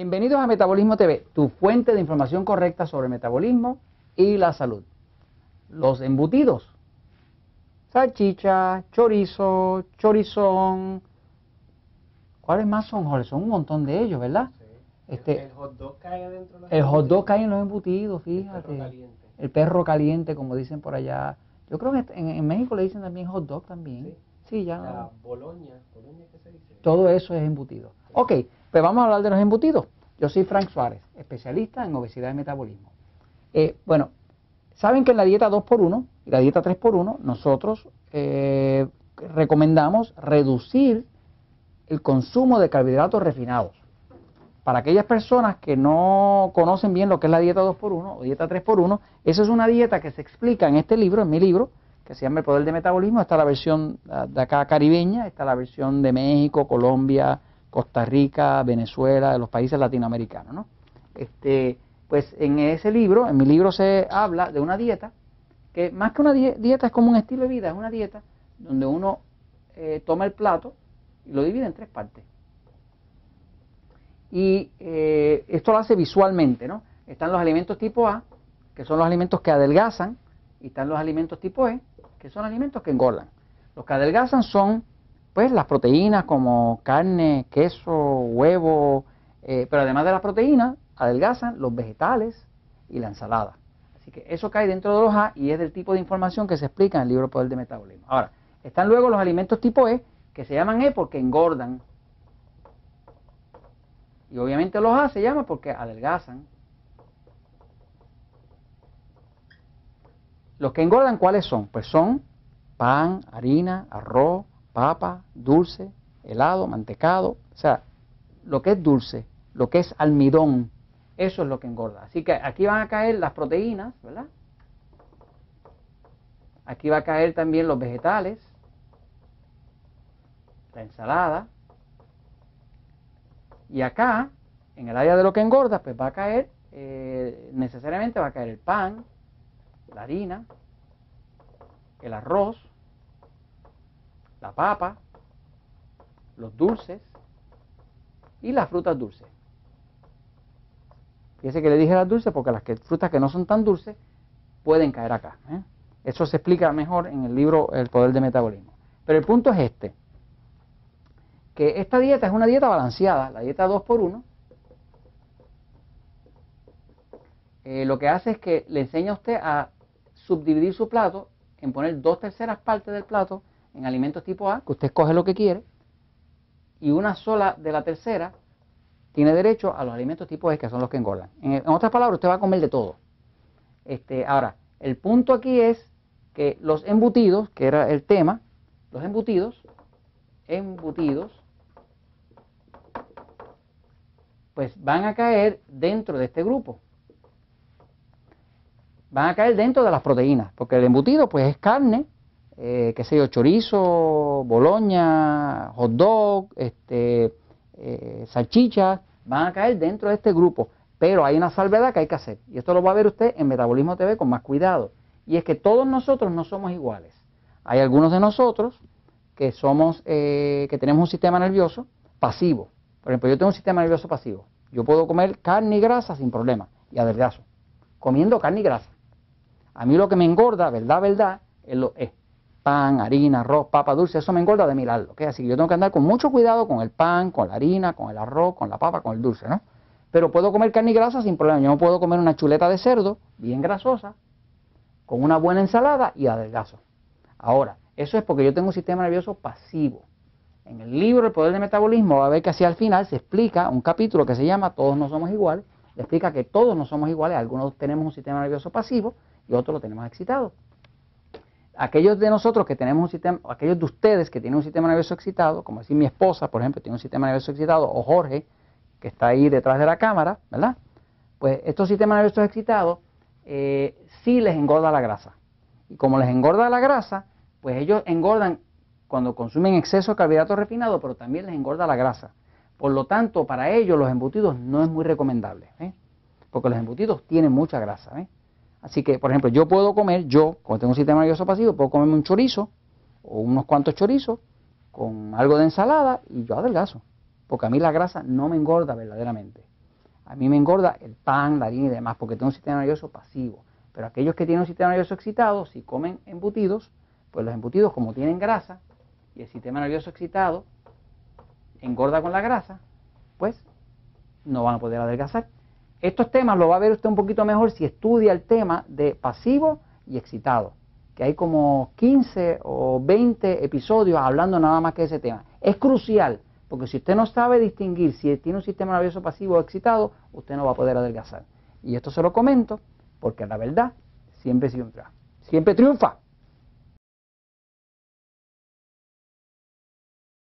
Bienvenidos a Metabolismo TV, tu fuente de información correcta sobre el metabolismo y la salud. Los embutidos. Salchicha, chorizo, chorizón. ¿Cuáles más son, Jorge? Son un montón de ellos, ¿verdad? Sí. Este, el hot dog cae adentro de los El hot dog embutidos. cae en los embutidos, El fíjate. perro caliente. El perro caliente, como dicen por allá. Yo creo que en, en México le dicen también hot dog también. Sí. Sí, ya. La boloña. ¿Boloña qué se dice? Todo eso es embutido. Ok, pues vamos a hablar de los embutidos. Yo soy Frank Suárez, especialista en obesidad y metabolismo. Eh, bueno, saben que en la dieta 2x1 y la dieta 3x1 nosotros eh, recomendamos reducir el consumo de carbohidratos refinados. Para aquellas personas que no conocen bien lo que es la dieta 2x1 o dieta 3x1, esa es una dieta que se explica en este libro, en mi libro, que se llama El Poder del Metabolismo. Está la versión ah, de acá caribeña, está la versión de México, Colombia, Costa Rica, Venezuela, de los países latinoamericanos. ¿no? Este, pues en ese libro, en mi libro se habla de una dieta que más que una die- dieta es como un estilo de vida, es una dieta donde uno eh, toma el plato y lo divide en tres partes. Y eh, esto lo hace visualmente, ¿no? Están los alimentos tipo A, que son los alimentos que adelgazan, y están los alimentos tipo E, que son alimentos que engordan. Los que adelgazan son, pues, las proteínas como carne, queso, huevo, eh, pero además de las proteínas, adelgazan los vegetales y la ensalada. Así que eso cae dentro de los A y es del tipo de información que se explica en el libro Poder de Metabolismo. Ahora, están luego los alimentos tipo E, que se llaman E porque engordan. Y obviamente los A se llaman porque adelgazan. Los que engordan, ¿cuáles son? Pues son pan, harina, arroz, papa, dulce, helado, mantecado. O sea, lo que es dulce, lo que es almidón, eso es lo que engorda. Así que aquí van a caer las proteínas, ¿verdad? Aquí va a caer también los vegetales, la ensalada. Y acá, en el área de lo que engorda, pues va a caer, eh, necesariamente va a caer el pan, la harina, el arroz, la papa, los dulces y las frutas dulces. Fíjese que le dije las dulces porque las que, frutas que no son tan dulces pueden caer acá. ¿eh? Eso se explica mejor en el libro El Poder de Metabolismo. Pero el punto es este, que esta dieta es una dieta balanceada, la dieta 2x1, eh, lo que hace es que le enseña a usted a subdividir su plato en poner dos terceras partes del plato en alimentos tipo A, que usted escoge lo que quiere, y una sola de la tercera tiene derecho a los alimentos tipo E, que son los que engordan. En, en otras palabras, usted va a comer de todo. Este, ahora, el punto aquí es que los embutidos, que era el tema, los embutidos, embutidos, pues van a caer dentro de este grupo. Van a caer dentro de las proteínas, porque el embutido pues es carne, eh, qué sé yo, chorizo, boloña, hot dog, este, eh, salchichas, van a caer dentro de este grupo. Pero hay una salvedad que hay que hacer, y esto lo va a ver usted en Metabolismo TV con más cuidado, y es que todos nosotros no somos iguales. Hay algunos de nosotros que somos, eh, que tenemos un sistema nervioso pasivo. Por ejemplo, yo tengo un sistema nervioso pasivo. Yo puedo comer carne y grasa sin problema, y adelgazo, comiendo carne y grasa. A mí lo que me engorda, verdad, verdad, es, lo, es pan, harina, arroz, papa dulce, eso me engorda de mirarlo. ¿ok? Así que yo tengo que andar con mucho cuidado con el pan, con la harina, con el arroz, con la papa, con el dulce, ¿no? Pero puedo comer carne y grasa sin problema. Yo no puedo comer una chuleta de cerdo, bien grasosa, con una buena ensalada y adelgazo. Ahora, eso es porque yo tengo un sistema nervioso pasivo. En el libro El Poder del Metabolismo va a ver que hacia el final se explica un capítulo que se llama Todos no somos iguales. Le explica que todos no somos iguales. Algunos tenemos un sistema nervioso pasivo y otros lo tenemos excitado. Aquellos de nosotros que tenemos un sistema, aquellos de ustedes que tienen un sistema nervioso excitado, como decir mi esposa, por ejemplo, tiene un sistema nervioso excitado, o Jorge, que está ahí detrás de la cámara, ¿verdad? Pues estos sistemas nerviosos excitados eh, sí les engorda la grasa. Y como les engorda la grasa, pues ellos engordan cuando consumen exceso de carbohidratos refinados, pero también les engorda la grasa. Por lo tanto, para ellos los embutidos no es muy recomendable, ¿eh? porque los embutidos tienen mucha grasa. ¿eh? Así que, por ejemplo, yo puedo comer, yo, como tengo un sistema nervioso pasivo, puedo comerme un chorizo o unos cuantos chorizos con algo de ensalada y yo adelgazo, porque a mí la grasa no me engorda verdaderamente. a mí me engorda el pan, la harina y demás, porque tengo un sistema nervioso pasivo. Pero aquellos que tienen un sistema nervioso excitado, si comen embutidos, pues los embutidos como tienen grasa y el sistema nervioso excitado engorda con la grasa, pues no van a poder adelgazar. Estos temas lo va a ver usted un poquito mejor si estudia el tema de pasivo y excitado, que hay como 15 o 20 episodios hablando nada más que de ese tema. Es crucial, porque si usted no sabe distinguir si tiene un sistema nervioso pasivo o excitado, usted no va a poder adelgazar. Y esto se lo comento porque la verdad siempre siempre, siempre triunfa.